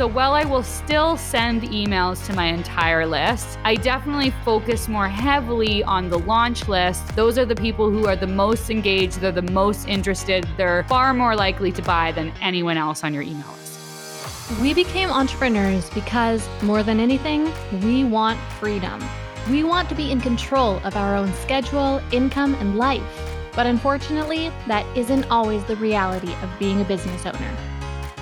So while I will still send emails to my entire list, I definitely focus more heavily on the launch list. Those are the people who are the most engaged, they're the most interested, they're far more likely to buy than anyone else on your email list. We became entrepreneurs because, more than anything, we want freedom. We want to be in control of our own schedule, income, and life. But unfortunately, that isn't always the reality of being a business owner.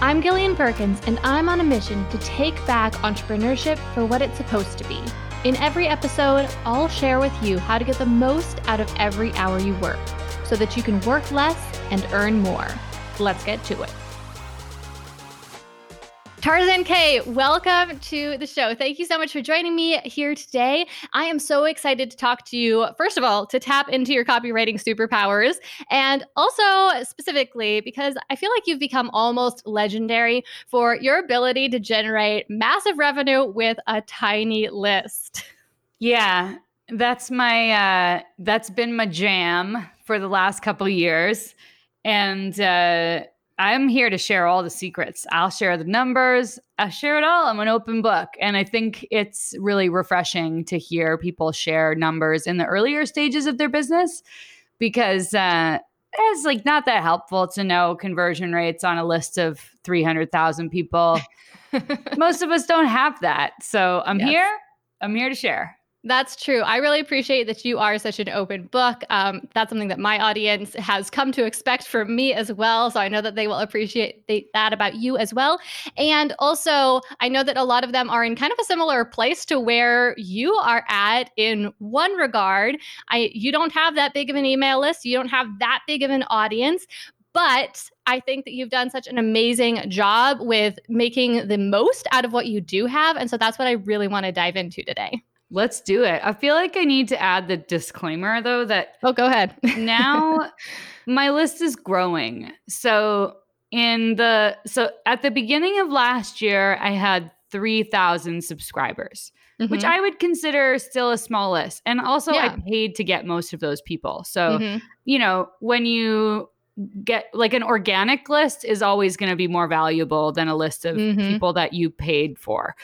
I'm Gillian Perkins, and I'm on a mission to take back entrepreneurship for what it's supposed to be. In every episode, I'll share with you how to get the most out of every hour you work so that you can work less and earn more. Let's get to it. Tarzan Kay, welcome to the show. Thank you so much for joining me here today. I am so excited to talk to you, first of all, to tap into your copywriting superpowers, and also specifically because I feel like you've become almost legendary for your ability to generate massive revenue with a tiny list. Yeah, that's my uh that's been my jam for the last couple years. And uh I'm here to share all the secrets. I'll share the numbers. I'll share it all. I'm an open book. And I think it's really refreshing to hear people share numbers in the earlier stages of their business because uh, it's like not that helpful to know conversion rates on a list of 300,000 people. Most of us don't have that. So I'm yes. here. I'm here to share. That's true. I really appreciate that you are such an open book. Um, that's something that my audience has come to expect from me as well. So I know that they will appreciate that about you as well. And also, I know that a lot of them are in kind of a similar place to where you are at in one regard. I you don't have that big of an email list, you don't have that big of an audience, but I think that you've done such an amazing job with making the most out of what you do have. And so that's what I really want to dive into today. Let's do it. I feel like I need to add the disclaimer though that Oh, go ahead. now my list is growing. So in the so at the beginning of last year I had 3000 subscribers, mm-hmm. which I would consider still a small list. And also yeah. I paid to get most of those people. So, mm-hmm. you know, when you get like an organic list is always going to be more valuable than a list of mm-hmm. people that you paid for.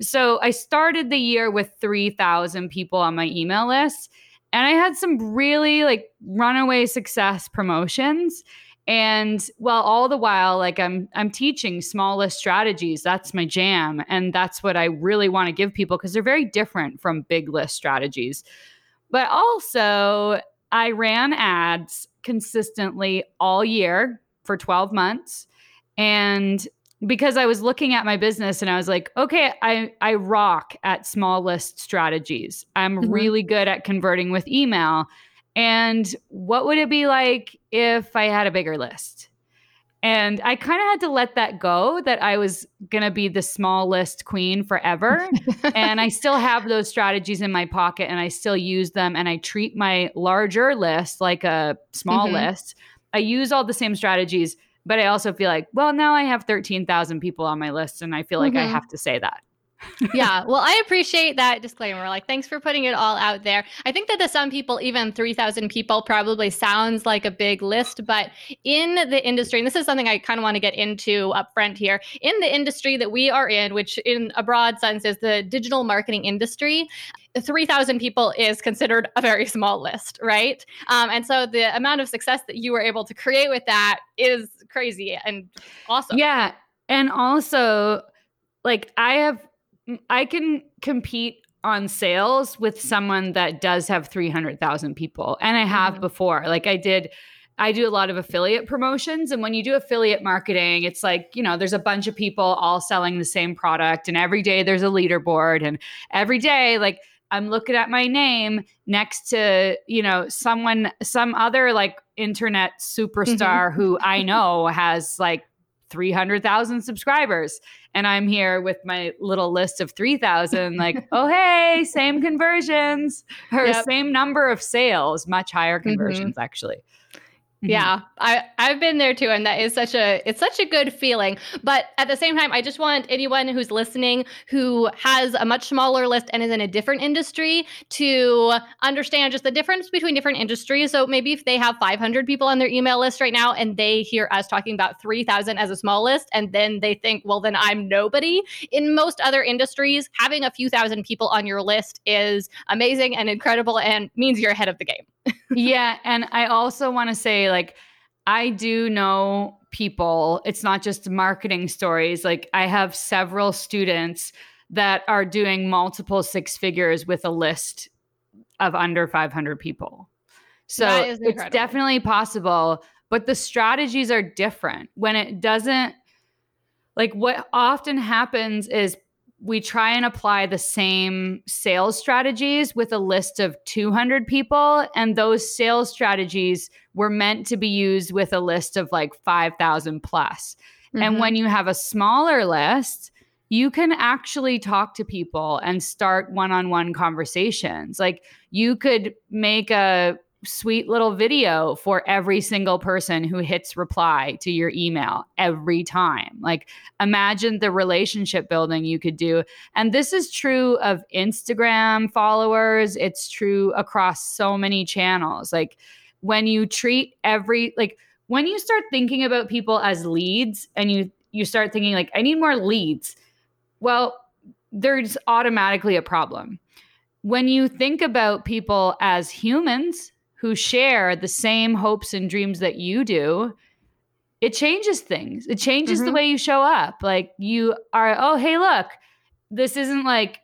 So I started the year with 3,000 people on my email list. And I had some really like runaway success promotions. And well, all the while, like I'm I'm teaching small list strategies. That's my jam. And that's what I really want to give people because they're very different from big list strategies. But also, I ran ads consistently all year for 12 months. And because I was looking at my business and I was like, okay, I I rock at small list strategies. I'm mm-hmm. really good at converting with email. And what would it be like if I had a bigger list? And I kind of had to let that go that I was going to be the small list queen forever. and I still have those strategies in my pocket and I still use them and I treat my larger list like a small mm-hmm. list. I use all the same strategies but I also feel like, well, now I have 13,000 people on my list and I feel like mm-hmm. I have to say that. Yeah. Well, I appreciate that disclaimer. Like, thanks for putting it all out there. I think that to some people, even 3,000 people probably sounds like a big list, but in the industry, and this is something I kind of want to get into up front here, in the industry that we are in, which in a broad sense is the digital marketing industry, 3,000 people is considered a very small list, right? Um, and so the amount of success that you were able to create with that is crazy and awesome. Yeah. And also, like, I have, I can compete on sales with someone that does have 300,000 people. And I have mm-hmm. before. Like, I did. I do a lot of affiliate promotions. And when you do affiliate marketing, it's like, you know, there's a bunch of people all selling the same product. And every day there's a leaderboard. And every day, like, I'm looking at my name next to, you know, someone, some other like internet superstar mm-hmm. who I know has like 300,000 subscribers. And I'm here with my little list of 3,000, like, oh, hey, same conversions or yep. same number of sales, much higher mm-hmm. conversions, mm-hmm. actually. Mm-hmm. Yeah, I I've been there too, and that is such a it's such a good feeling. But at the same time, I just want anyone who's listening who has a much smaller list and is in a different industry to understand just the difference between different industries. So maybe if they have 500 people on their email list right now, and they hear us talking about 3,000 as a small list, and then they think, well, then I'm nobody. In most other industries, having a few thousand people on your list is amazing and incredible, and means you're ahead of the game yeah. And I also want to say, like, I do know people, it's not just marketing stories. Like, I have several students that are doing multiple six figures with a list of under 500 people. So it's definitely possible, but the strategies are different. When it doesn't, like, what often happens is we try and apply the same sales strategies with a list of 200 people and those sales strategies were meant to be used with a list of like 5000 plus mm-hmm. and when you have a smaller list you can actually talk to people and start one-on-one conversations like you could make a sweet little video for every single person who hits reply to your email every time. Like, imagine the relationship building you could do. And this is true of Instagram followers, it's true across so many channels. Like, when you treat every, like, when you start thinking about people as leads and you you start thinking like I need more leads. Well, there's automatically a problem. When you think about people as humans, who share the same hopes and dreams that you do, it changes things. It changes mm-hmm. the way you show up. Like you are, oh, hey, look, this isn't like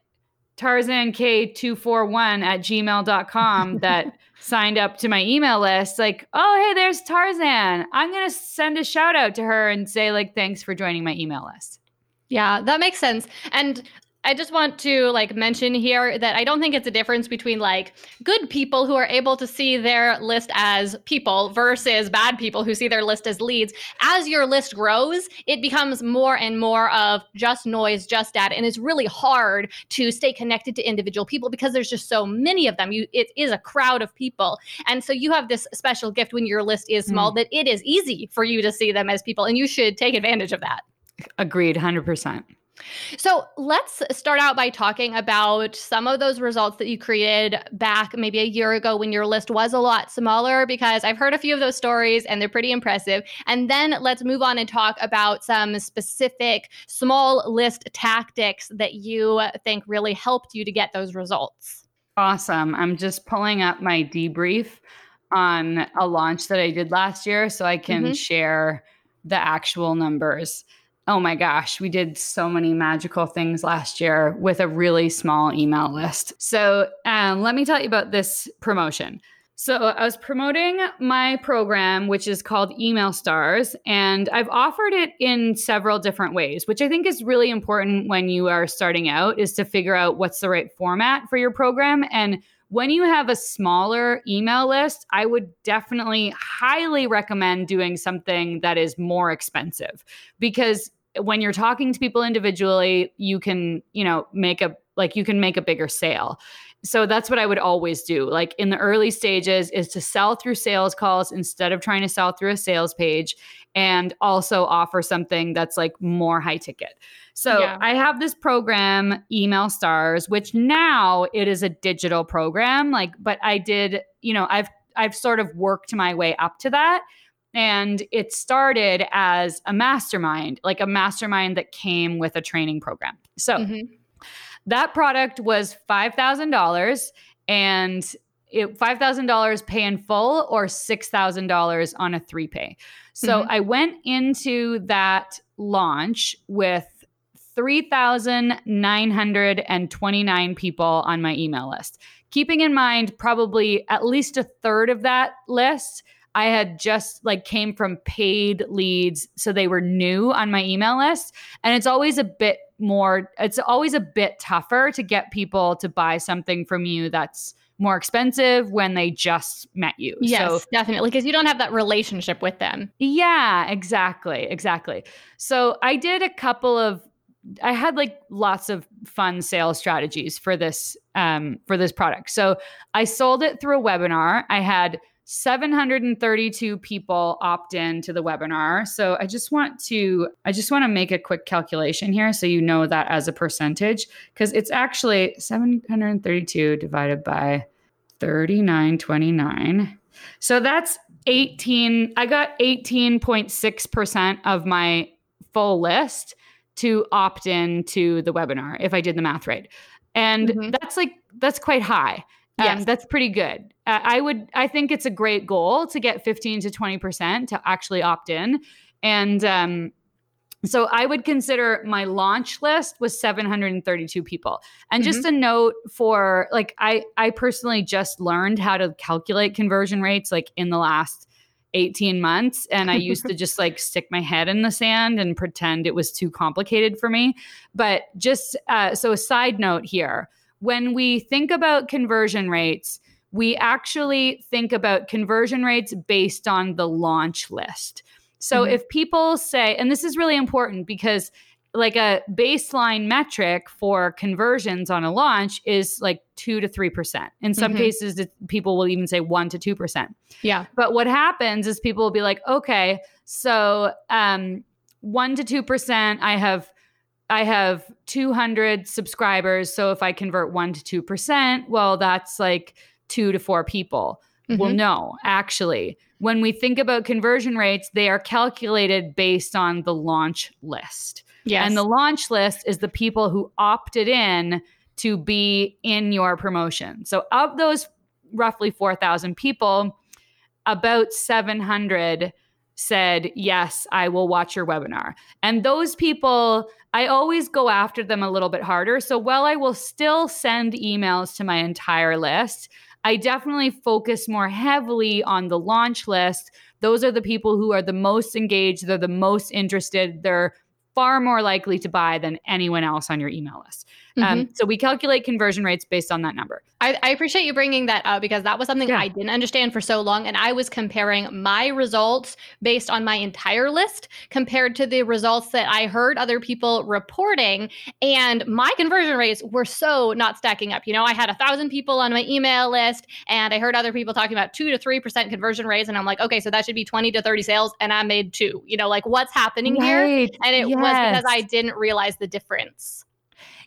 Tarzan K241 at gmail.com that signed up to my email list. Like, oh, hey, there's Tarzan. I'm going to send a shout out to her and say, like, thanks for joining my email list. Yeah, that makes sense. And I just want to like mention here that I don't think it's a difference between like good people who are able to see their list as people versus bad people who see their list as leads. As your list grows, it becomes more and more of just noise, just data, and it's really hard to stay connected to individual people because there's just so many of them. You it is a crowd of people. And so you have this special gift when your list is small mm. that it is easy for you to see them as people and you should take advantage of that. Agreed 100%. So let's start out by talking about some of those results that you created back maybe a year ago when your list was a lot smaller, because I've heard a few of those stories and they're pretty impressive. And then let's move on and talk about some specific small list tactics that you think really helped you to get those results. Awesome. I'm just pulling up my debrief on a launch that I did last year so I can mm-hmm. share the actual numbers oh my gosh, we did so many magical things last year with a really small email list. So um, let me tell you about this promotion. So I was promoting my program, which is called Email Stars, and I've offered it in several different ways, which I think is really important when you are starting out, is to figure out what's the right format for your program. And when you have a smaller email list, I would definitely highly recommend doing something that is more expensive because when you're talking to people individually, you can, you know, make a like you can make a bigger sale. So that's what I would always do. Like in the early stages is to sell through sales calls instead of trying to sell through a sales page and also offer something that's like more high ticket. So yeah. I have this program Email Stars which now it is a digital program like but I did, you know, I've I've sort of worked my way up to that and it started as a mastermind, like a mastermind that came with a training program. So mm-hmm. That product was $5,000 and it $5,000 pay in full or $6,000 on a three pay. So mm-hmm. I went into that launch with 3,929 people on my email list. Keeping in mind, probably at least a third of that list I had just like came from paid leads. So they were new on my email list. And it's always a bit more, it's always a bit tougher to get people to buy something from you that's more expensive when they just met you. Yes, so, definitely. Because you don't have that relationship with them. Yeah, exactly. Exactly. So I did a couple of I had like lots of fun sales strategies for this um for this product. So I sold it through a webinar. I had 732 people opt in to the webinar. So I just want to I just want to make a quick calculation here so you know that as a percentage because it's actually 732 divided by 3929. So that's 18 I got 18.6% of my full list to opt in to the webinar if I did the math right. And mm-hmm. that's like that's quite high. Um, yes. that's pretty good. Uh, I would, I think it's a great goal to get 15 to 20% to actually opt in. And um, so I would consider my launch list was 732 people. And mm-hmm. just a note for like, I, I personally just learned how to calculate conversion rates like in the last 18 months. And I used to just like stick my head in the sand and pretend it was too complicated for me. But just uh, so a side note here when we think about conversion rates, we actually think about conversion rates based on the launch list. So mm-hmm. if people say, and this is really important because like a baseline metric for conversions on a launch is like 2 to 3%. In some mm-hmm. cases people will even say 1 to 2%. Yeah. But what happens is people will be like, "Okay, so um 1 to 2% I have I have 200 subscribers. So if I convert 1 to 2%, well, that's like two to four people. Mm-hmm. Well, no, actually, when we think about conversion rates, they are calculated based on the launch list. Yes. And the launch list is the people who opted in to be in your promotion. So of those roughly 4,000 people, about 700 said, Yes, I will watch your webinar. And those people, I always go after them a little bit harder. So while I will still send emails to my entire list, I definitely focus more heavily on the launch list. Those are the people who are the most engaged, they're the most interested, they're far more likely to buy than anyone else on your email list. Um, mm-hmm. Um, so we calculate conversion rates based on that number. I, I, appreciate you bringing that up because that was something yeah. I didn't understand for so long. And I was comparing my results based on my entire list compared to the results that I heard other people reporting. And my conversion rates were so not stacking up. You know, I had a thousand people on my email list and I heard other people talking about two to 3% conversion rates. And I'm like, okay, so that should be 20 to 30 sales. And I made two, you know, like what's happening right. here? And it yes. was because I didn't realize the difference.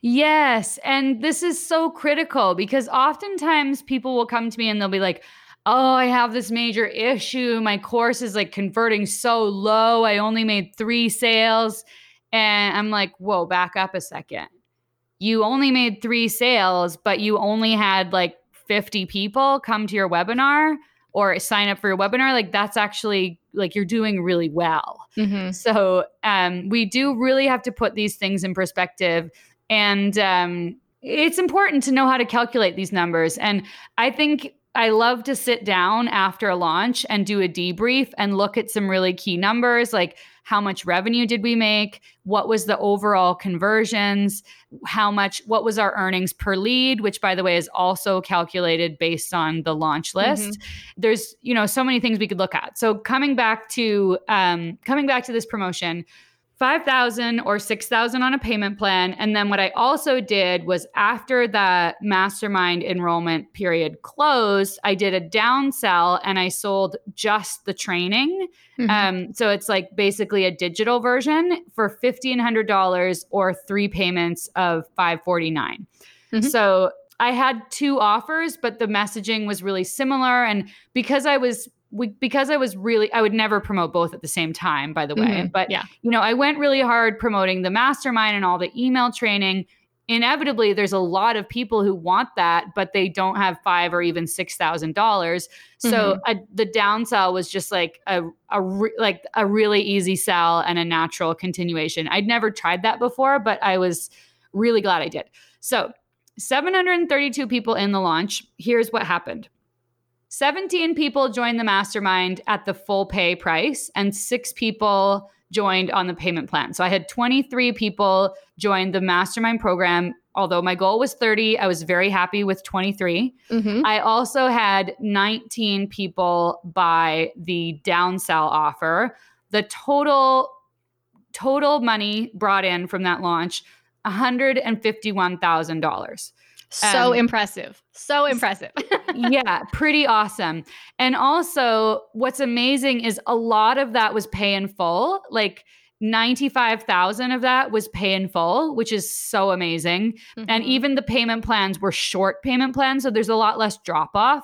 Yes. And this is so critical because oftentimes people will come to me and they'll be like, Oh, I have this major issue. My course is like converting so low. I only made three sales. And I'm like, Whoa, back up a second. You only made three sales, but you only had like 50 people come to your webinar or sign up for your webinar. Like, that's actually like you're doing really well. Mm-hmm. So, um, we do really have to put these things in perspective and um, it's important to know how to calculate these numbers. And I think I love to sit down after a launch and do a debrief and look at some really key numbers like how much revenue did we make? What was the overall conversions? How much, what was our earnings per lead, which by the way is also calculated based on the launch list. Mm-hmm. There's, you know, so many things we could look at. So coming back to, um, coming back to this promotion, 5000 or 6000 on a payment plan and then what i also did was after the mastermind enrollment period closed i did a downsell and i sold just the training mm-hmm. um, so it's like basically a digital version for $1500 or three payments of 549 mm-hmm. so i had two offers but the messaging was really similar and because i was we, because I was really, I would never promote both at the same time, by the way. Mm-hmm. But, yeah. you know, I went really hard promoting the mastermind and all the email training. Inevitably, there's a lot of people who want that, but they don't have five or even six thousand dollars. So mm-hmm. a, the downsell was just like a, a re, like a really easy sell and a natural continuation. I'd never tried that before, but I was really glad I did. So 732 people in the launch. Here's what happened. 17 people joined the mastermind at the full pay price, and six people joined on the payment plan. So I had 23 people join the mastermind program. Although my goal was 30, I was very happy with 23. Mm-hmm. I also had 19 people buy the downsell offer. The total total money brought in from that launch $151,000. So um, impressive. So impressive. yeah, pretty awesome. And also, what's amazing is a lot of that was pay in full. Like 95,000 of that was pay in full, which is so amazing. Mm-hmm. And even the payment plans were short payment plans. So there's a lot less drop off.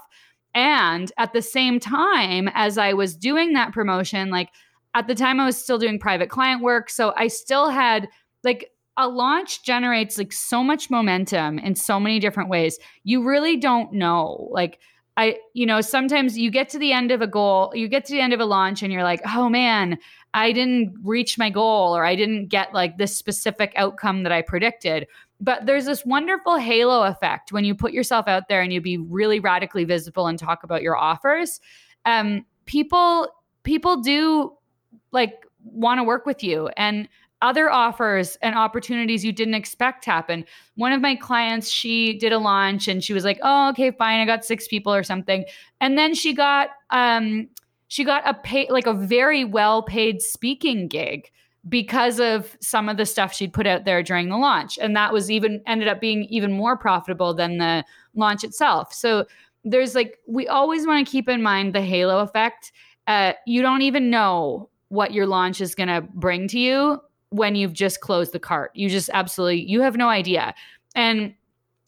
And at the same time, as I was doing that promotion, like at the time I was still doing private client work. So I still had like a launch generates like so much momentum in so many different ways. You really don't know. Like, I, you know, sometimes you get to the end of a goal, you get to the end of a launch and you're like, oh man, I didn't reach my goal or I didn't get like this specific outcome that I predicted. But there's this wonderful halo effect when you put yourself out there and you be really radically visible and talk about your offers. Um, people, people do like want to work with you. And other offers and opportunities you didn't expect happen. One of my clients, she did a launch and she was like, "Oh, okay, fine. I got 6 people or something." And then she got um she got a pay like a very well-paid speaking gig because of some of the stuff she'd put out there during the launch. And that was even ended up being even more profitable than the launch itself. So there's like we always want to keep in mind the halo effect. Uh, you don't even know what your launch is going to bring to you when you've just closed the cart. You just absolutely you have no idea. And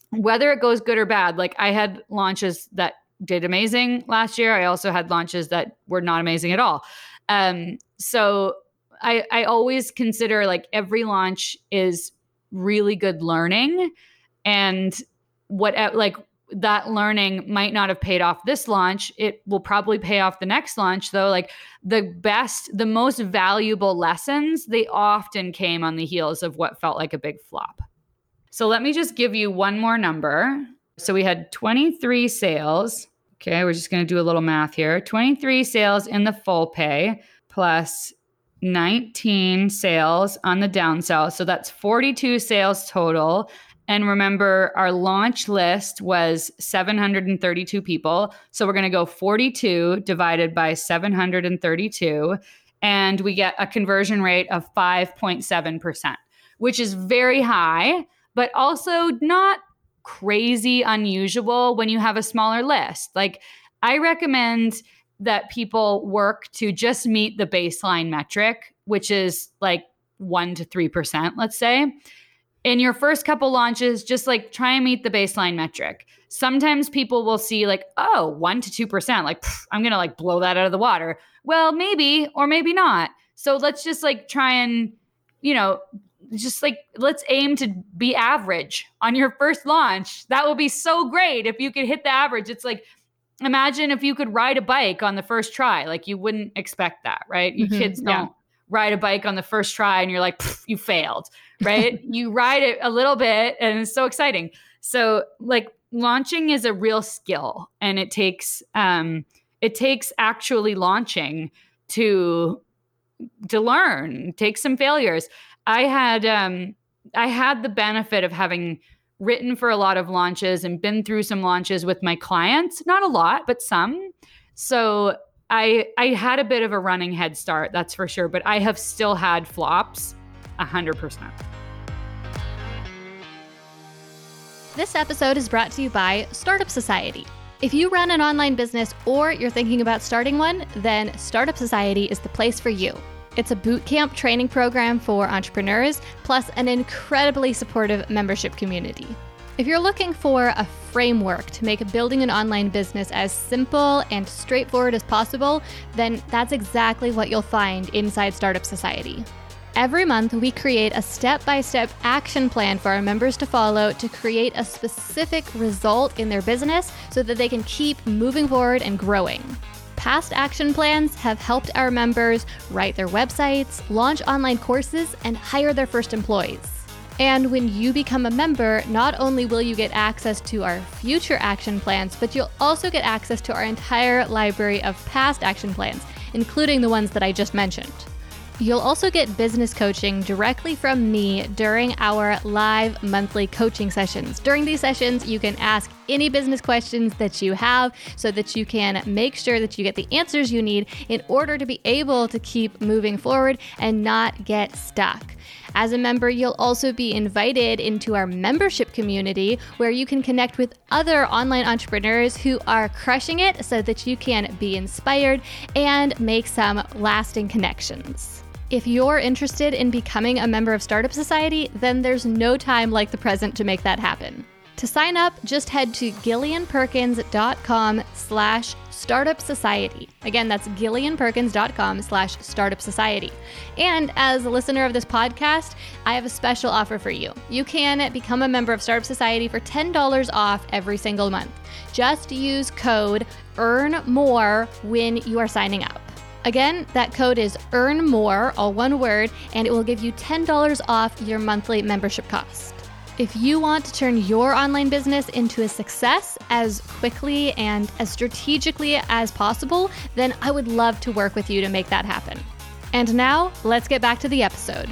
whether it goes good or bad, like I had launches that did amazing last year. I also had launches that were not amazing at all. Um, so I I always consider like every launch is really good learning and what like that learning might not have paid off this launch. It will probably pay off the next launch, though. Like the best, the most valuable lessons, they often came on the heels of what felt like a big flop. So let me just give you one more number. So we had 23 sales. Okay, we're just going to do a little math here 23 sales in the full pay plus 19 sales on the downsell. So that's 42 sales total. And remember, our launch list was 732 people. So we're going to go 42 divided by 732. And we get a conversion rate of 5.7%, which is very high, but also not crazy unusual when you have a smaller list. Like, I recommend that people work to just meet the baseline metric, which is like 1% to 3%, let's say in your first couple launches, just like try and meet the baseline metric. Sometimes people will see like, oh, one to two percent, like pff, I'm gonna like blow that out of the water. Well, maybe or maybe not. So let's just like try and, you know, just like let's aim to be average on your first launch. That would be so great if you could hit the average. It's like imagine if you could ride a bike on the first try. Like you wouldn't expect that, right? You mm-hmm, kids don't yeah. ride a bike on the first try and you're like, you failed right? you ride it a little bit and it's so exciting. So like launching is a real skill and it takes um it takes actually launching to to learn, take some failures. I had um I had the benefit of having written for a lot of launches and been through some launches with my clients, not a lot, but some. So I I had a bit of a running head start, that's for sure, but I have still had flops 100%. This episode is brought to you by Startup Society. If you run an online business or you're thinking about starting one, then Startup Society is the place for you. It's a bootcamp training program for entrepreneurs, plus an incredibly supportive membership community. If you're looking for a framework to make building an online business as simple and straightforward as possible, then that's exactly what you'll find inside Startup Society. Every month, we create a step by step action plan for our members to follow to create a specific result in their business so that they can keep moving forward and growing. Past action plans have helped our members write their websites, launch online courses, and hire their first employees. And when you become a member, not only will you get access to our future action plans, but you'll also get access to our entire library of past action plans, including the ones that I just mentioned. You'll also get business coaching directly from me during our live monthly coaching sessions. During these sessions, you can ask any business questions that you have so that you can make sure that you get the answers you need in order to be able to keep moving forward and not get stuck. As a member, you'll also be invited into our membership community where you can connect with other online entrepreneurs who are crushing it so that you can be inspired and make some lasting connections. If you're interested in becoming a member of Startup Society, then there's no time like the present to make that happen. To sign up, just head to gillianperkins.com slash startup society. Again, that's gillianperkins.com slash startup society. And as a listener of this podcast, I have a special offer for you. You can become a member of Startup Society for $10 off every single month. Just use code EARN MORE when you are signing up. Again, that code is EARN MORE, all one word, and it will give you $10 off your monthly membership cost. If you want to turn your online business into a success as quickly and as strategically as possible, then I would love to work with you to make that happen. And now, let's get back to the episode.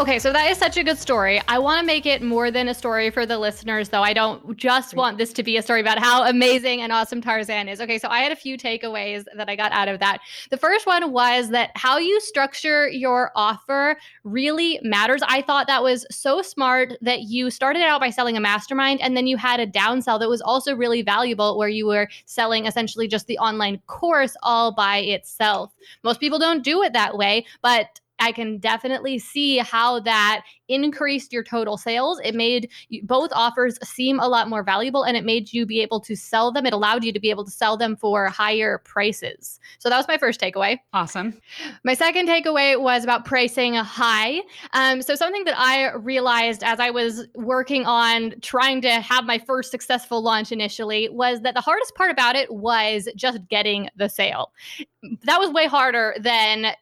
Okay, so that is such a good story. I want to make it more than a story for the listeners, though. I don't just want this to be a story about how amazing and awesome Tarzan is. Okay, so I had a few takeaways that I got out of that. The first one was that how you structure your offer really matters. I thought that was so smart that you started out by selling a mastermind and then you had a downsell that was also really valuable where you were selling essentially just the online course all by itself. Most people don't do it that way, but I can definitely see how that increased your total sales. It made both offers seem a lot more valuable and it made you be able to sell them. It allowed you to be able to sell them for higher prices. So that was my first takeaway. Awesome. My second takeaway was about pricing high. Um, so something that I realized as I was working on trying to have my first successful launch initially was that the hardest part about it was just getting the sale. That was way harder than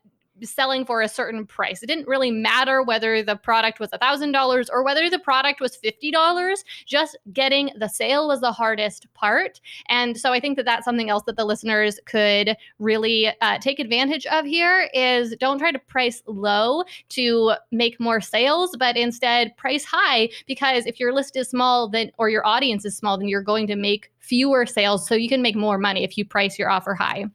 selling for a certain price. It didn't really matter whether the product was $1,000 or whether the product was $50. Just getting the sale was the hardest part. And so I think that that's something else that the listeners could really uh, take advantage of here is don't try to price low to make more sales, but instead price high because if your list is small then or your audience is small, then you're going to make fewer sales so you can make more money if you price your offer high.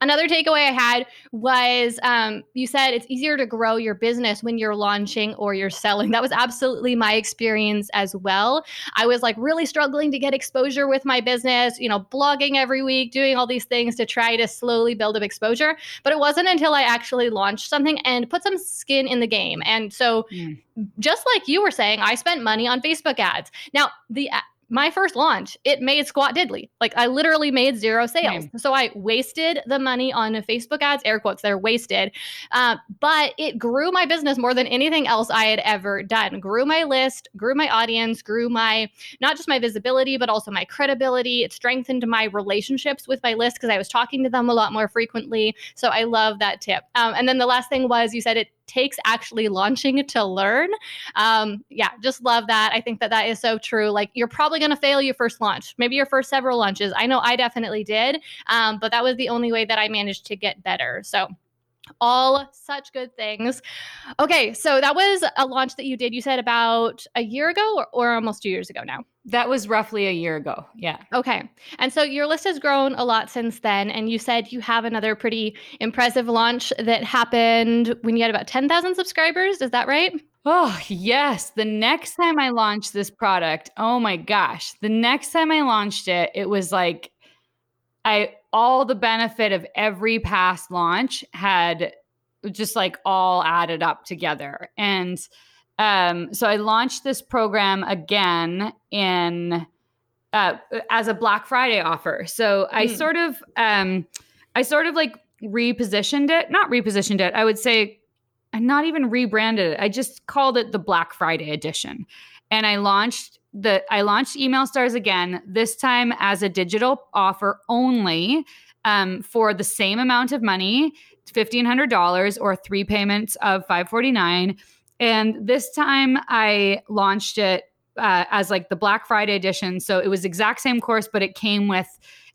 Another takeaway I had was um, you said it's easier to grow your business when you're launching or you're selling. That was absolutely my experience as well. I was like really struggling to get exposure with my business, you know, blogging every week, doing all these things to try to slowly build up exposure. But it wasn't until I actually launched something and put some skin in the game. And so, mm. just like you were saying, I spent money on Facebook ads. Now, the my first launch, it made squat diddly. Like I literally made zero sales. So I wasted the money on Facebook ads, air quotes, they're wasted. Uh, but it grew my business more than anything else I had ever done. Grew my list, grew my audience, grew my, not just my visibility, but also my credibility. It strengthened my relationships with my list because I was talking to them a lot more frequently. So I love that tip. Um, and then the last thing was you said it takes actually launching to learn. Um, yeah, just love that. I think that that is so true. Like you're probably going to fail your first launch, maybe your first several launches. I know I definitely did, um, but that was the only way that I managed to get better. So all such good things. Okay, so that was a launch that you did. You said about a year ago or, or almost two years ago now. That was roughly a year ago. Yeah. Okay. And so your list has grown a lot since then. And you said you have another pretty impressive launch that happened when you had about 10,000 subscribers. Is that right? Oh, yes. The next time I launched this product, oh my gosh, the next time I launched it, it was like I all the benefit of every past launch had just like all added up together. And um, so I launched this program again in uh, as a Black Friday offer. So I mm. sort of um, I sort of like repositioned it, not repositioned it. I would say I'm not even rebranded it. I just called it the Black Friday edition. And I launched the I launched Email Stars again, this time as a digital offer only um, for the same amount of money, $1,500 or three payments of 549 And this time I launched it uh, as like the Black Friday edition. So it was exact same course, but it came with,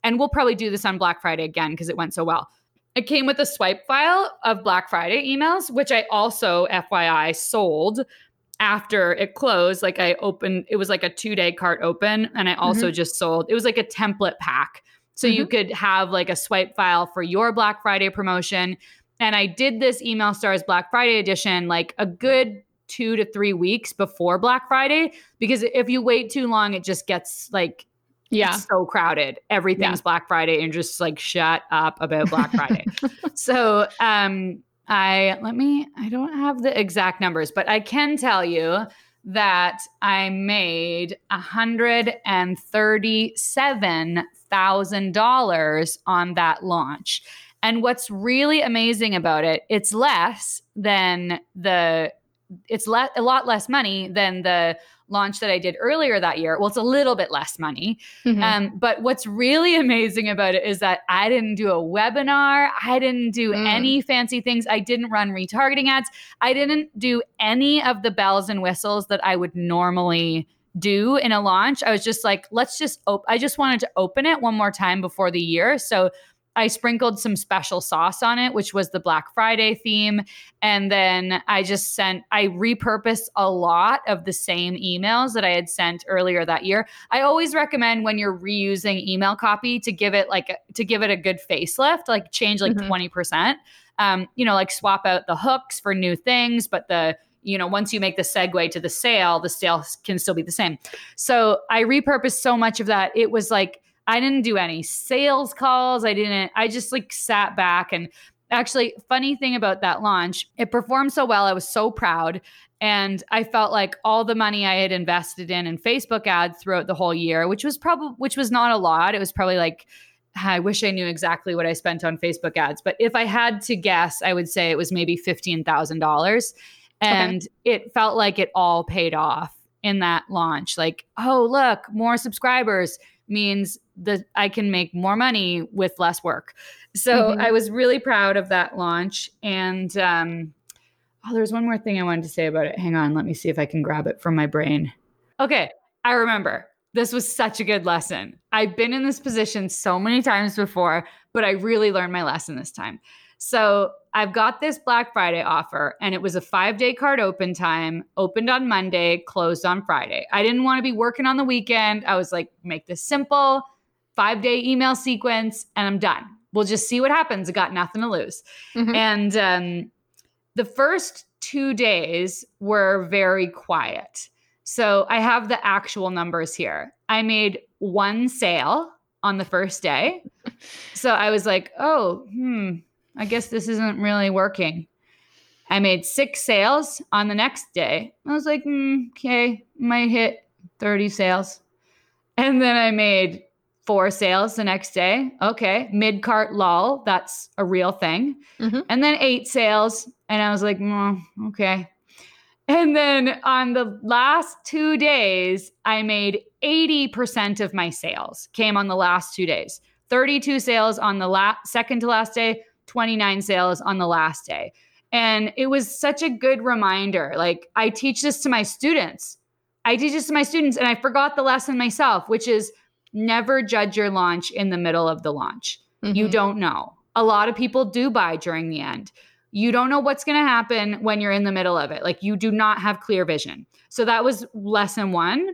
and we'll probably do this on Black Friday again because it went so well. it came with a swipe file of Black Friday emails, which I also, FYI, sold after it closed. Like I opened, it was like a two day cart open, and I also mm-hmm. just sold, it was like a template pack. So mm-hmm. you could have like a swipe file for your Black Friday promotion. And I did this Email Stars Black Friday edition like a good two to three weeks before Black Friday because if you wait too long, it just gets like yeah. so crowded. Everything's yeah. black friday and just like shut up about black friday. So um i let me i don't have the exact numbers but i can tell you that i made a hundred and thirty-seven thousand dollars on that launch and what's really amazing about it it's less than the it's le- a lot less money than the launch that I did earlier that year. Well, it's a little bit less money. Mm-hmm. Um, but what's really amazing about it is that I didn't do a webinar. I didn't do mm. any fancy things. I didn't run retargeting ads. I didn't do any of the bells and whistles that I would normally do in a launch. I was just like, let's just op- I just wanted to open it one more time before the year. So I sprinkled some special sauce on it, which was the Black Friday theme. And then I just sent, I repurposed a lot of the same emails that I had sent earlier that year. I always recommend when you're reusing email copy to give it like, to give it a good facelift, like change like mm-hmm. 20%. Um, you know, like swap out the hooks for new things, but the, you know, once you make the segue to the sale, the sale can still be the same. So I repurposed so much of that. It was like, I didn't do any sales calls. I didn't, I just like sat back and actually, funny thing about that launch, it performed so well. I was so proud. And I felt like all the money I had invested in in Facebook ads throughout the whole year, which was probably, which was not a lot. It was probably like, I wish I knew exactly what I spent on Facebook ads. But if I had to guess, I would say it was maybe $15,000. And okay. it felt like it all paid off in that launch. Like, oh, look, more subscribers means that I can make more money with less work. So mm-hmm. I was really proud of that launch. And um, oh, there's one more thing I wanted to say about it. Hang on, let me see if I can grab it from my brain. Okay, I remember. This was such a good lesson. I've been in this position so many times before, but I really learned my lesson this time. So I've got this Black Friday offer, and it was a five day card open time, opened on Monday, closed on Friday. I didn't want to be working on the weekend. I was like, make this simple, five day email sequence, and I'm done. We'll just see what happens. I got nothing to lose. Mm-hmm. And um, the first two days were very quiet. So I have the actual numbers here. I made one sale on the first day. So I was like, oh, hmm, I guess this isn't really working. I made six sales on the next day. I was like, mm, okay, might hit 30 sales. And then I made four sales the next day. Okay, mid cart lull, that's a real thing. Mm-hmm. And then eight sales. And I was like, mm, okay. And then on the last two days, I made 80% of my sales came on the last two days. 32 sales on the last second to last day, 29 sales on the last day. And it was such a good reminder. Like, I teach this to my students. I teach this to my students, and I forgot the lesson myself, which is never judge your launch in the middle of the launch. Mm-hmm. You don't know. A lot of people do buy during the end. You don't know what's going to happen when you're in the middle of it. Like, you do not have clear vision. So, that was lesson one.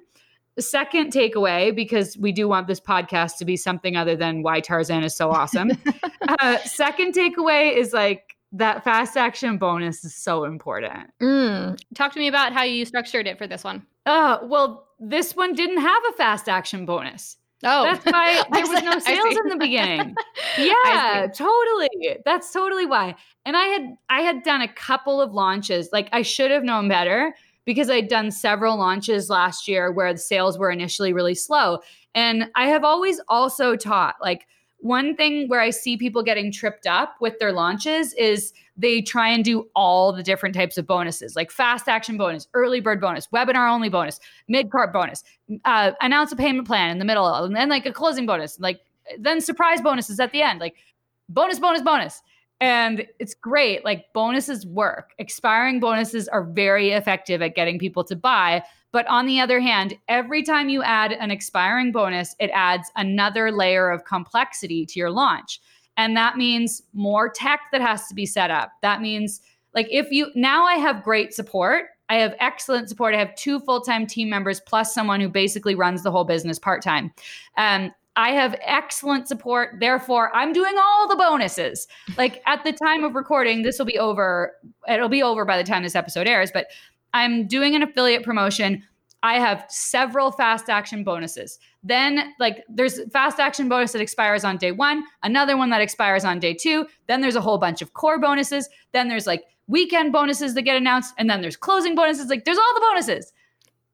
The second takeaway, because we do want this podcast to be something other than why Tarzan is so awesome. uh, second takeaway is like that fast action bonus is so important. Mm. Talk to me about how you structured it for this one. Uh, well, this one didn't have a fast action bonus. Oh, that's why there was no sales in the beginning. Yeah, totally. That's totally why. And I had I had done a couple of launches. Like I should have known better because I'd done several launches last year where the sales were initially really slow. And I have always also taught like one thing where I see people getting tripped up with their launches is they try and do all the different types of bonuses, like fast action bonus, early bird bonus, webinar only bonus, mid cart bonus, uh, announce a payment plan in the middle, and then like a closing bonus, like then surprise bonuses at the end, like bonus, bonus, bonus. And it's great. Like bonuses work. Expiring bonuses are very effective at getting people to buy. But on the other hand, every time you add an expiring bonus, it adds another layer of complexity to your launch. And that means more tech that has to be set up. That means like if you now I have great support. I have excellent support. I have two full time team members plus someone who basically runs the whole business part time. Um, I have excellent support. Therefore, I'm doing all the bonuses. Like at the time of recording, this will be over. It'll be over by the time this episode airs, but I'm doing an affiliate promotion. I have several fast action bonuses. Then, like, there's fast action bonus that expires on day one, another one that expires on day two. Then there's a whole bunch of core bonuses. Then there's like weekend bonuses that get announced, and then there's closing bonuses. Like, there's all the bonuses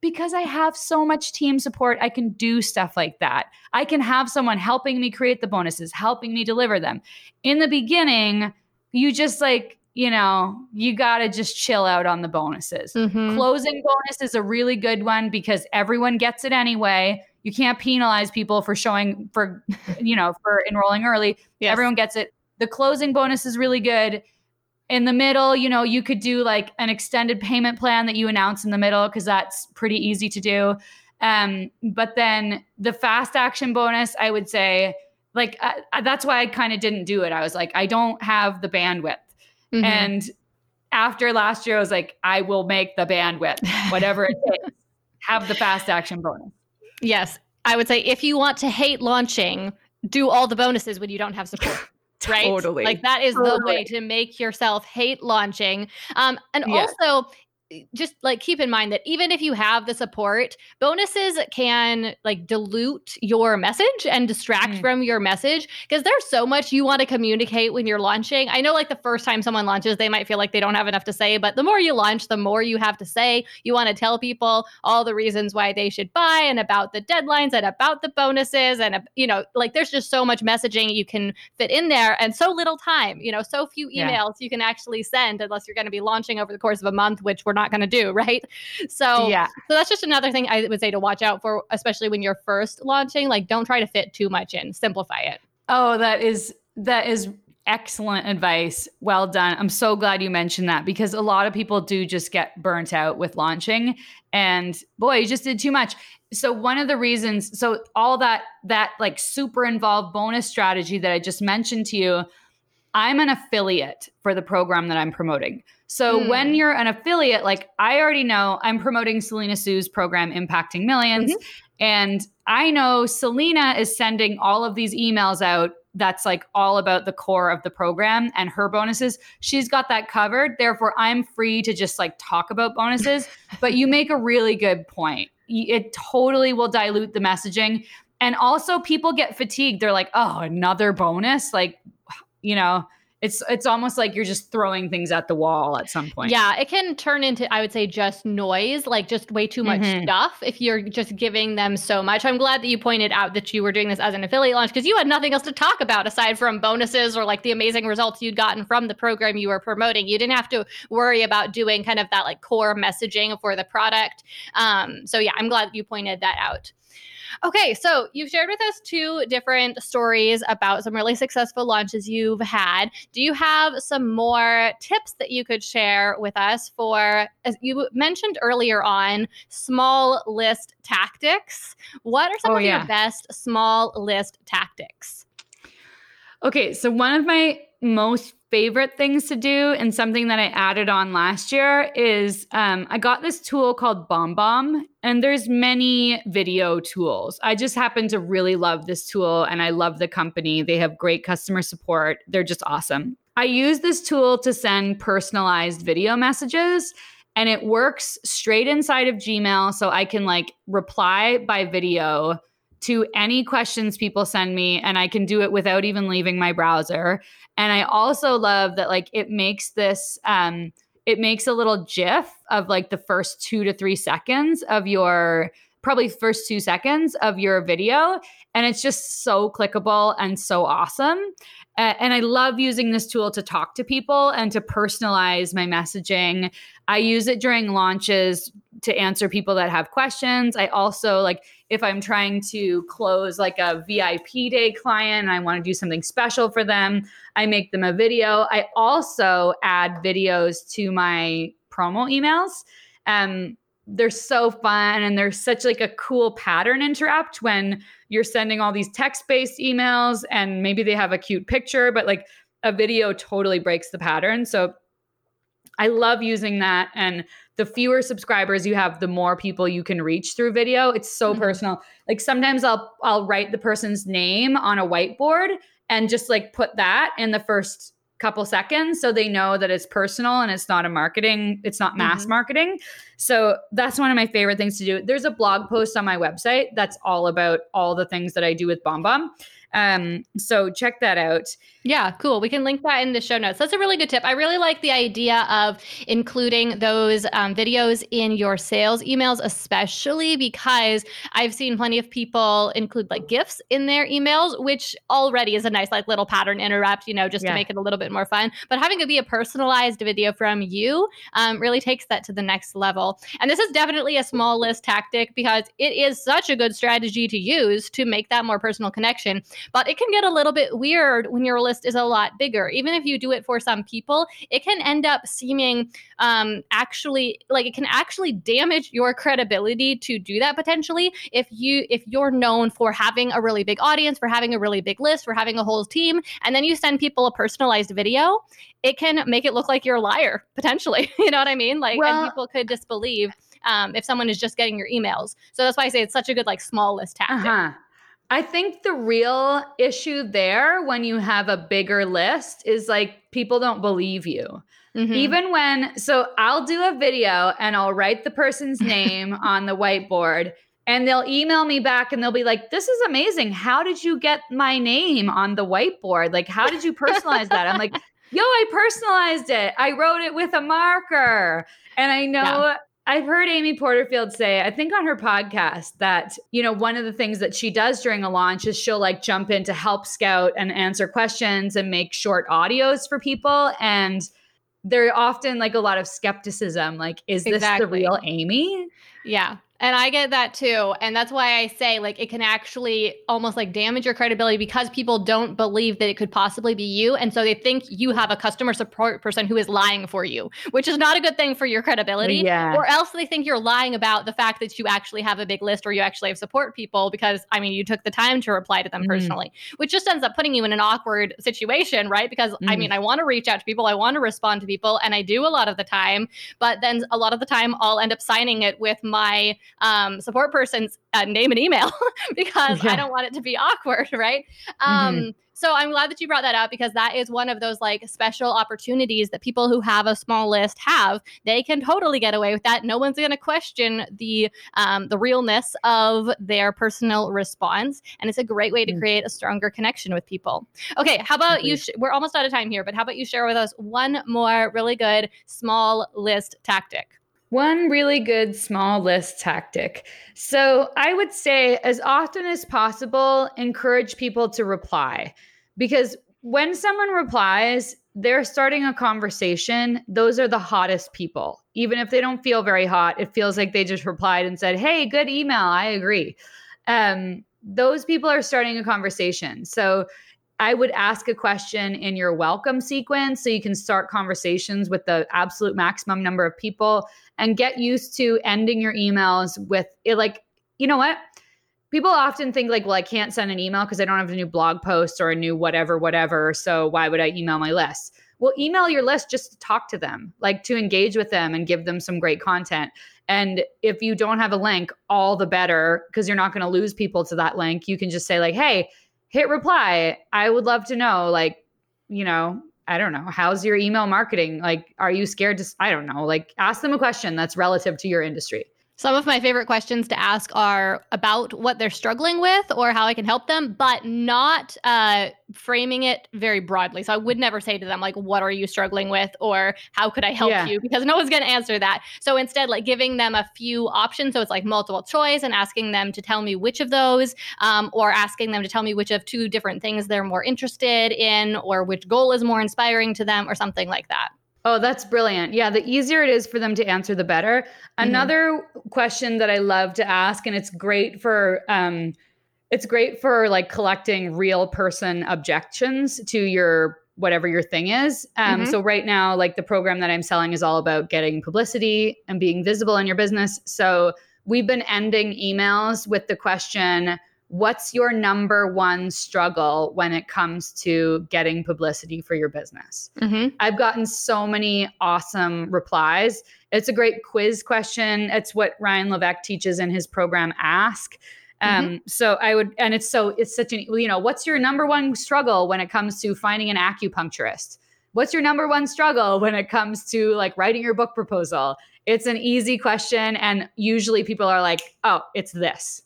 because I have so much team support, I can do stuff like that. I can have someone helping me create the bonuses, helping me deliver them. In the beginning, you just like, you know, you got to just chill out on the bonuses. Mm-hmm. Closing bonus is a really good one because everyone gets it anyway. You can't penalize people for showing, for, you know, for enrolling early. Yes. Everyone gets it. The closing bonus is really good in the middle, you know, you could do like an extended payment plan that you announce in the middle because that's pretty easy to do. Um, but then the fast action bonus, I would say, like uh, uh that's why I kind of didn't do it. I was like, I don't have the bandwidth, mm-hmm. and after last year, I was like, I will make the bandwidth, whatever it takes. Have the fast action bonus. Yes, I would say if you want to hate launching, do all the bonuses when you don't have support right? Totally. Like that is totally. the way to make yourself hate launching. Um, and yeah. also just like keep in mind that even if you have the support, bonuses can like dilute your message and distract mm. from your message because there's so much you want to communicate when you're launching. I know like the first time someone launches, they might feel like they don't have enough to say, but the more you launch, the more you have to say. You want to tell people all the reasons why they should buy and about the deadlines and about the bonuses and you know, like there's just so much messaging you can fit in there and so little time, you know, so few emails yeah. you can actually send unless you're going to be launching over the course of a month, which we're not going to do, right? So, yeah. So that's just another thing I would say to watch out for, especially when you're first launching. Like, don't try to fit too much in. Simplify it. Oh, that is that is excellent advice. Well done. I'm so glad you mentioned that because a lot of people do just get burnt out with launching and boy, you just did too much. So one of the reasons so all that that like super involved bonus strategy that I just mentioned to you, I'm an affiliate for the program that I'm promoting. So mm. when you're an affiliate, like I already know I'm promoting Selena Soo's program Impacting 1000000s mm-hmm. And I know Selena is sending all of these emails out that's like all about the core of the program and her bonuses. She's got that covered. Therefore, I'm free to just like talk about bonuses. but you make a really good point. It totally will dilute the messaging. And also, people get fatigued. They're like, oh, another bonus? Like, you know, it's it's almost like you're just throwing things at the wall at some point. Yeah, it can turn into I would say just noise, like just way too much mm-hmm. stuff if you're just giving them so much. I'm glad that you pointed out that you were doing this as an affiliate launch because you had nothing else to talk about aside from bonuses or like the amazing results you'd gotten from the program you were promoting. You didn't have to worry about doing kind of that like core messaging for the product. Um, so yeah, I'm glad you pointed that out. Okay, so you've shared with us two different stories about some really successful launches you've had. Do you have some more tips that you could share with us for, as you mentioned earlier on, small list tactics? What are some oh, of yeah. your best small list tactics? Okay, so one of my most favorite things to do and something that I added on last year is um, I got this tool called BombBomb, and there's many video tools. I just happen to really love this tool, and I love the company. They have great customer support. They're just awesome. I use this tool to send personalized video messages and it works straight inside of Gmail so I can like reply by video to any questions people send me and I can do it without even leaving my browser. And I also love that like it makes this um it makes a little gif of like the first 2 to 3 seconds of your probably first 2 seconds of your video and it's just so clickable and so awesome. And I love using this tool to talk to people and to personalize my messaging. I use it during launches to answer people that have questions. I also like if I'm trying to close like a VIP day client and I want to do something special for them, I make them a video. I also add videos to my promo emails. Um, they're so fun and they're such like a cool pattern interrupt when you're sending all these text-based emails and maybe they have a cute picture but like a video totally breaks the pattern. So i love using that and the fewer subscribers you have the more people you can reach through video. It's so mm-hmm. personal. Like sometimes i'll i'll write the person's name on a whiteboard and just like put that in the first couple seconds so they know that it's personal and it's not a marketing it's not mass mm-hmm. marketing. So that's one of my favorite things to do. There's a blog post on my website that's all about all the things that i do with BombBomb um, so check that out. Yeah, cool. We can link that in the show notes. That's a really good tip. I really like the idea of including those um, videos in your sales emails, especially because I've seen plenty of people include like GIFs in their emails, which already is a nice like little pattern interrupt, you know, just yeah. to make it a little bit more fun. But having it be a personalized video from you um, really takes that to the next level. And this is definitely a small list tactic because it is such a good strategy to use to make that more personal connection. But it can get a little bit weird when your list is a lot bigger. Even if you do it for some people, it can end up seeming um, actually like it can actually damage your credibility to do that potentially if you if you're known for having a really big audience, for having a really big list, for having a whole team, and then you send people a personalized video, it can make it look like you're a liar potentially. you know what I mean? Like, well, and people could disbelieve um, if someone is just getting your emails. So that's why I say it's such a good like small list tactic. Uh-huh. I think the real issue there when you have a bigger list is like people don't believe you. Mm-hmm. Even when, so I'll do a video and I'll write the person's name on the whiteboard and they'll email me back and they'll be like, This is amazing. How did you get my name on the whiteboard? Like, how did you personalize that? I'm like, Yo, I personalized it. I wrote it with a marker. And I know yeah. I've heard Amy Porterfield say, I think on her podcast, that, you know, one of the things that she does during a launch is she'll like jump in to help scout and answer questions and make short audios for people. And there often like a lot of skepticism like, is this exactly. the real Amy? Yeah. And I get that too. And that's why I say, like, it can actually almost like damage your credibility because people don't believe that it could possibly be you. And so they think you have a customer support person who is lying for you, which is not a good thing for your credibility. Yeah. Or else they think you're lying about the fact that you actually have a big list or you actually have support people because, I mean, you took the time to reply to them mm-hmm. personally, which just ends up putting you in an awkward situation, right? Because, mm-hmm. I mean, I want to reach out to people, I want to respond to people, and I do a lot of the time. But then a lot of the time, I'll end up signing it with my, um, support person's uh, name and email because yeah. I don't want it to be awkward, right? Um, mm-hmm. So I'm glad that you brought that up because that is one of those like special opportunities that people who have a small list have. They can totally get away with that. No one's going to question the um, the realness of their personal response, and it's a great way to mm. create a stronger connection with people. Okay, how about you? Sh- we're almost out of time here, but how about you share with us one more really good small list tactic? One really good small list tactic. So I would say, as often as possible, encourage people to reply because when someone replies, they're starting a conversation. Those are the hottest people. Even if they don't feel very hot, it feels like they just replied and said, Hey, good email. I agree. Um, those people are starting a conversation. So I would ask a question in your welcome sequence so you can start conversations with the absolute maximum number of people and get used to ending your emails with it like you know what? People often think like well i can't send an email because i don't have a new blog post or a new whatever whatever so why would i email my list? Well email your list just to talk to them like to engage with them and give them some great content. And if you don't have a link all the better because you're not going to lose people to that link. You can just say like hey hit reply i would love to know like you know I don't know, how's your email marketing? Like, are you scared to, I don't know, like ask them a question that's relative to your industry. Some of my favorite questions to ask are about what they're struggling with or how I can help them, but not uh, framing it very broadly. So I would never say to them, like, what are you struggling with or how could I help yeah. you? Because no one's going to answer that. So instead, like giving them a few options. So it's like multiple choice and asking them to tell me which of those um, or asking them to tell me which of two different things they're more interested in or which goal is more inspiring to them or something like that. Oh, that's brilliant. Yeah, the easier it is for them to answer, the better. Mm-hmm. Another question that I love to ask, and it's great for um, it's great for like collecting real person objections to your whatever your thing is. Um, Mhm. So right now, like the program that I'm selling is all about getting publicity and being visible in your business. So we've been ending emails with the question, what's your number one struggle when it comes to getting publicity for your business? Mm-hmm. I've gotten so many awesome replies. It's a great quiz question. It's what Ryan Levesque teaches in his program Ask. Um, so I would, and it's so it's such an you know, what's your number one struggle when it comes to finding an acupuncturist? What's your number one struggle when it comes to like writing your book proposal? It's an easy question, and usually people are like, "Oh, it's this."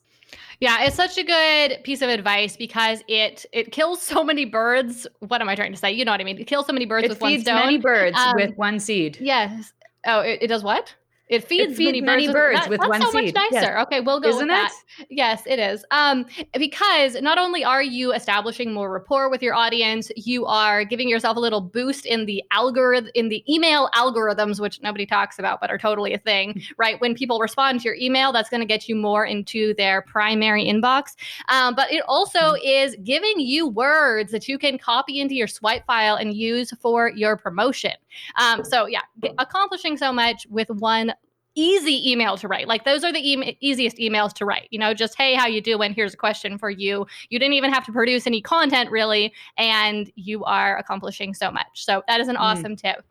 Yeah, it's such a good piece of advice because it it kills so many birds. What am I trying to say? You know what I mean? It kills so many birds It with one feeds stone. many birds Um, with one seed. Yes. Oh, it, it does what? It feeds, feeds many birds with that- with that's one so seed. much Yeah. nicer. Okay, we'll go Isn't with it? that. Yes, it is. Um, because not only are you establishing more rapport with your audience, you are giving yourself a little boost in the algorithm in the email algorithms, which nobody talks about but are totally a thing, right? When people respond to your email, that's going to get you more into their primary inbox. Um, but it also Mm-hmm. is giving you words that you can copy into your swipe file and use for your promotion. Um, so yeah, accomplishing so much with one easy email to write. Like those are the e- easiest emails to write. You know, just hey, how you doing? Here's a question for you. You didn't even have to produce any content really, and you are accomplishing so much. So that is an Mm. awesome tip.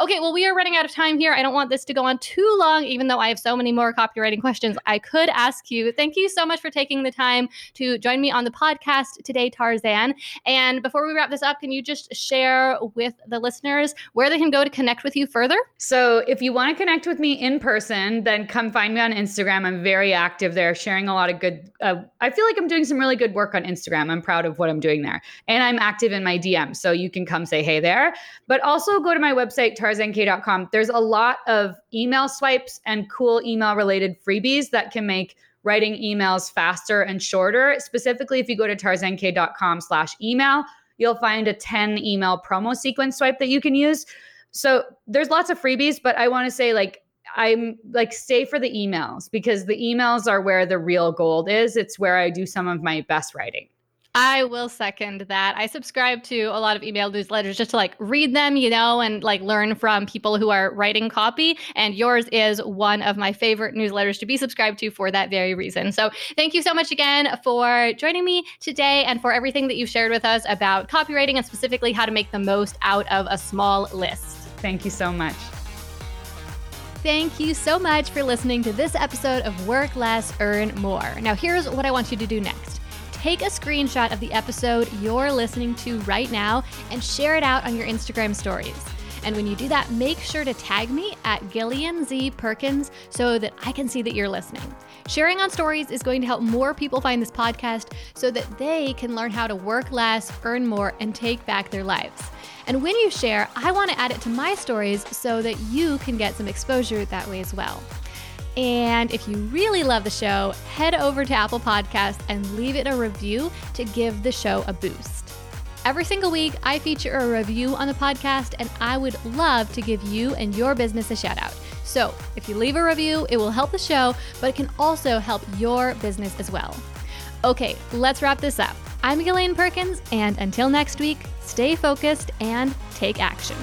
Okay, well, we are running out of time here. I don't want this to go on too long, even though I have so many more copywriting questions I could ask you. Thank you so much for taking the time to join me on the podcast today, Tarzan. And before we wrap this up, can you just share with the listeners where they can go to connect with you further? So if you want to connect with me in person, then come find me on Instagram. I'm very active there, sharing a lot of good. Uh, I feel like I'm doing some really good work on Instagram. I'm proud of what I'm doing there, and I'm active in my DM, so you can come say hey there. But also go to my website tarzankay.com. There's a lot of email swipes and cool email related freebies that can make writing emails faster and shorter. Specifically, if you go to tarzankay.com slash email, you'll find a 10 email promo sequence swipe that you can use. So there's lots of freebies, but I want to say like I'm like stay for the emails because the emails are where the real gold is. It's where I do some of my best writing. I will second that. I subscribe to a lot of email newsletters just to like read them, you know, and like learn from people who are writing copy. And yours is one of my favorite newsletters to be subscribed to for that very reason. So thank you so much again for joining me today and for everything that you've shared with us about copywriting and specifically how to make the most out of a small list. Thank you so much. Thank you so much for listening to this episode of Work Less, Earn More. Now, here's what I want you to do next take a screenshot of the episode you're listening to right now and share it out on your Instagram stories. And when you do that, make sure to tag me at Gillian Z Perkins so that I can see that you're listening. Sharing on stories is going to help more people find this podcast so that they can learn how to work less, earn more, and take back their lives. And when you share, I want to add it to my stories so that you can get some exposure that way as well. And if you really love the show, head over to Apple Podcasts and leave it a review to give the show a boost. Every single week, I feature a review on the podcast, and I would love to give you and your business a shout out. So if you leave a review, it will help the show, but it can also help your business as well. Okay, let's wrap this up. I'm Gillian Perkins, and until next week, stay focused and take action.